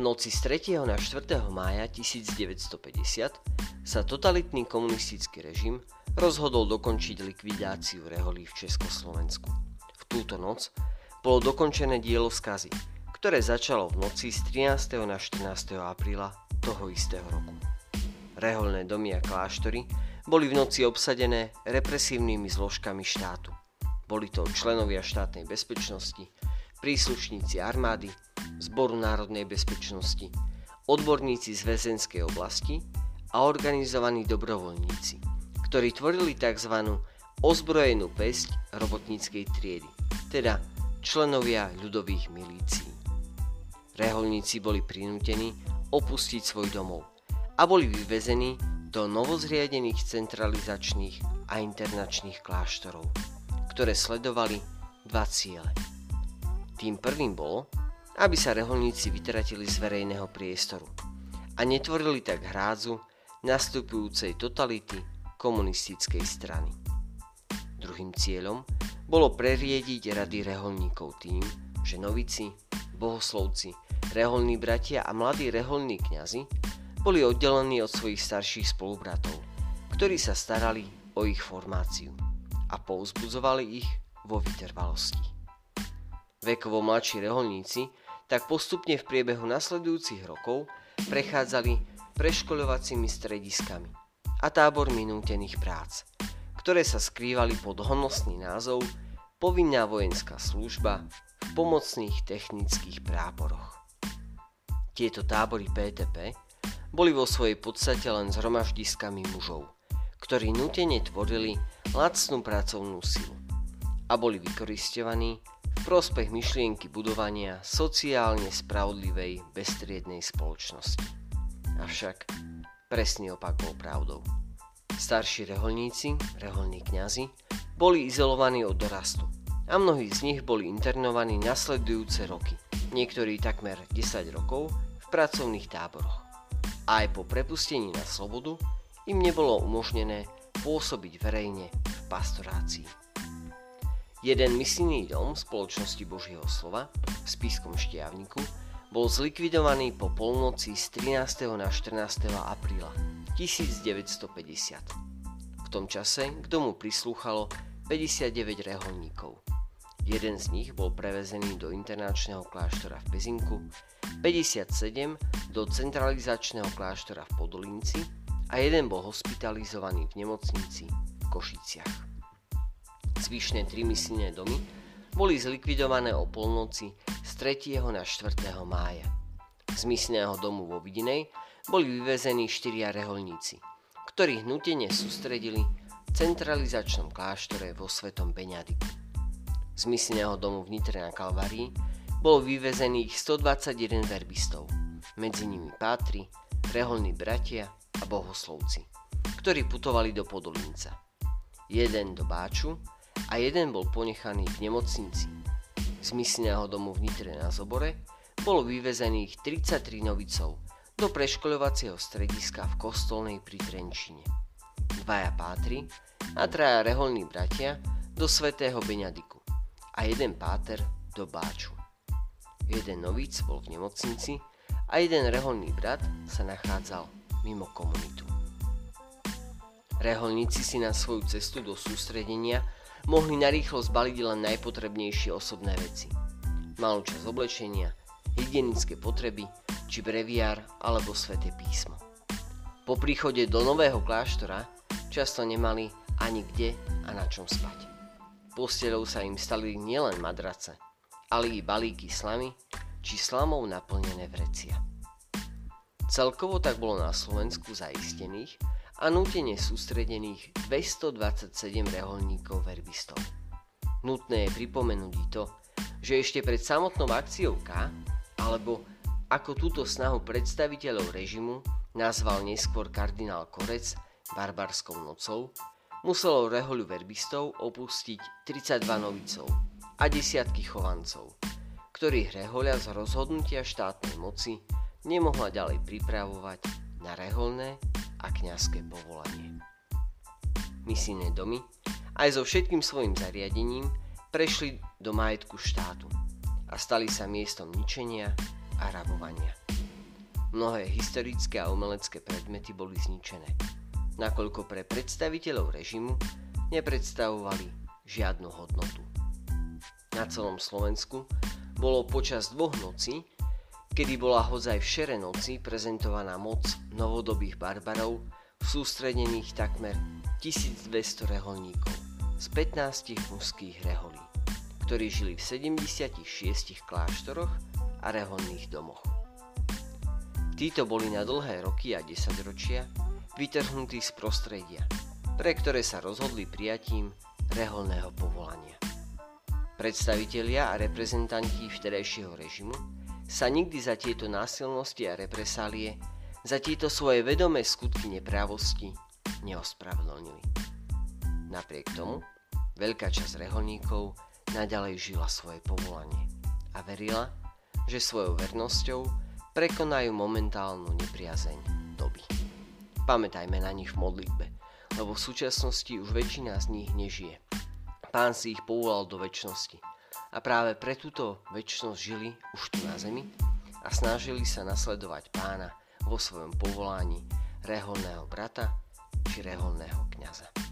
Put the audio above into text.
noci z 3. na 4. mája 1950 sa totalitný komunistický režim rozhodol dokončiť likvidáciu reholí v Československu. V túto noc bolo dokončené dielo skazy, ktoré začalo v noci z 13. na 14. apríla toho istého roku. Reholné domy a kláštory boli v noci obsadené represívnymi zložkami štátu. Boli to členovia štátnej bezpečnosti, príslušníci armády, Zboru národnej bezpečnosti, odborníci z väzenskej oblasti a organizovaní dobrovoľníci, ktorí tvorili tzv. ozbrojenú pesť robotníckej triedy, teda členovia ľudových milícií. Reholníci boli prinútení opustiť svoj domov a boli vyvezení do novozriadených centralizačných a internačných kláštorov, ktoré sledovali dva ciele. Tým prvým bolo, aby sa reholníci vytratili z verejného priestoru a netvorili tak hrádzu nastupujúcej totality komunistickej strany. Druhým cieľom bolo preriediť rady reholníkov tým, že novici, bohoslovci, reholní bratia a mladí reholní kňazi boli oddelení od svojich starších spolubratov, ktorí sa starali o ich formáciu a pouzbudzovali ich vo vytrvalosti. Vekovo mladší reholníci tak postupne v priebehu nasledujúcich rokov prechádzali preškoľovacími strediskami a tábormi nútených prác, ktoré sa skrývali pod honosný názov Povinná vojenská služba v pomocných technických práporoch. Tieto tábory PTP boli vo svojej podstate len zhromaždiskami mužov, ktorí nutene tvorili lacnú pracovnú silu a boli vykoristovaní prospech myšlienky budovania sociálne spravodlivej bestriednej spoločnosti. Avšak presný opak bol pravdou. Starší reholníci, reholní kňazi, boli izolovaní od dorastu a mnohí z nich boli internovaní nasledujúce roky, niektorí takmer 10 rokov v pracovných táboroch. A aj po prepustení na slobodu im nebolo umožnené pôsobiť verejne v pastorácii. Jeden misijný dom spoločnosti Božieho slova v Spískom Štiavniku bol zlikvidovaný po polnoci z 13. na 14. apríla 1950. V tom čase k domu prislúchalo 59 reholníkov. Jeden z nich bol prevezený do internačného kláštora v Pezinku, 57 do centralizačného kláštora v Podolinci a jeden bol hospitalizovaný v nemocnici v Košiciach. Zvyšné tri misijné domy boli zlikvidované o polnoci z 3. na 4. mája. Z misijného domu vo Vidinej boli vyvezení štyria reholníci, ktorí hnutene sústredili v centralizačnom kláštore vo Svetom Beňadiku. Z misijného domu v Nitre na Kalvárii bolo vyvezených 121 verbistov, medzi nimi pátri, reholní bratia a bohoslovci, ktorí putovali do Podolinca. Jeden do Báču a jeden bol ponechaný v nemocnici. Z misijného domu v Nitre na Zobore bolo vyvezených 33 novicov do preškoľovacieho strediska v Kostolnej pri Trenčine. Dvaja pátri a traja reholní bratia do Svetého Beňadiku a jeden páter do Báču. Jeden novic bol v nemocnici a jeden reholný brat sa nachádzal mimo komunitu. Reholníci si na svoju cestu do sústredenia mohli narýchlo zbaliť len najpotrebnejšie osobné veci. Malú časť oblečenia, hygienické potreby či breviár alebo sveté písmo. Po príchode do nového kláštora často nemali ani kde a na čom spať. Posteľou sa im stali nielen madrace, ale i balíky slamy či slamou naplnené vrecia. Celkovo tak bolo na Slovensku zaistených a nútene sústredených 227 reholníkov verbistov. Nutné je pripomenúť to, že ešte pred samotnou akciou K, alebo ako túto snahu predstaviteľov režimu nazval neskôr kardinál Korec barbarskou nocou, muselo rehoľu verbistov opustiť 32 novicov a desiatky chovancov, ktorých rehoľa z rozhodnutia štátnej moci nemohla ďalej pripravovať na reholné a kňazské povolanie. Misijné domy aj so všetkým svojim zariadením prešli do majetku štátu a stali sa miestom ničenia a rabovania. Mnohé historické a umelecké predmety boli zničené, nakoľko pre predstaviteľov režimu nepredstavovali žiadnu hodnotu. Na celom Slovensku bolo počas dvoch nocí, kedy bola hodzaj v šere noci prezentovaná moc novodobých barbarov sústredených takmer 1200 reholníkov z 15 mužských reholí, ktorí žili v 76 kláštoroch a reholných domoch. Títo boli na dlhé roky a desaťročia vytrhnutí z prostredia, pre ktoré sa rozhodli prijatím reholného povolania. Predstavitelia a reprezentanti vtedajšieho režimu sa nikdy za tieto násilnosti a represálie, za tieto svoje vedomé skutky neprávosti neospravedlnili. Napriek tomu, veľká časť reholníkov naďalej žila svoje povolanie a verila, že svojou vernosťou prekonajú momentálnu nepriazeň doby. Pamätajme na nich v modlitbe, lebo v súčasnosti už väčšina z nich nežije. Pán si ich povolal do väčšnosti a práve pre túto väčšnosť žili už tu na zemi a snažili sa nasledovať pána vo svojom povolaní reholného brata či reholného kniaza.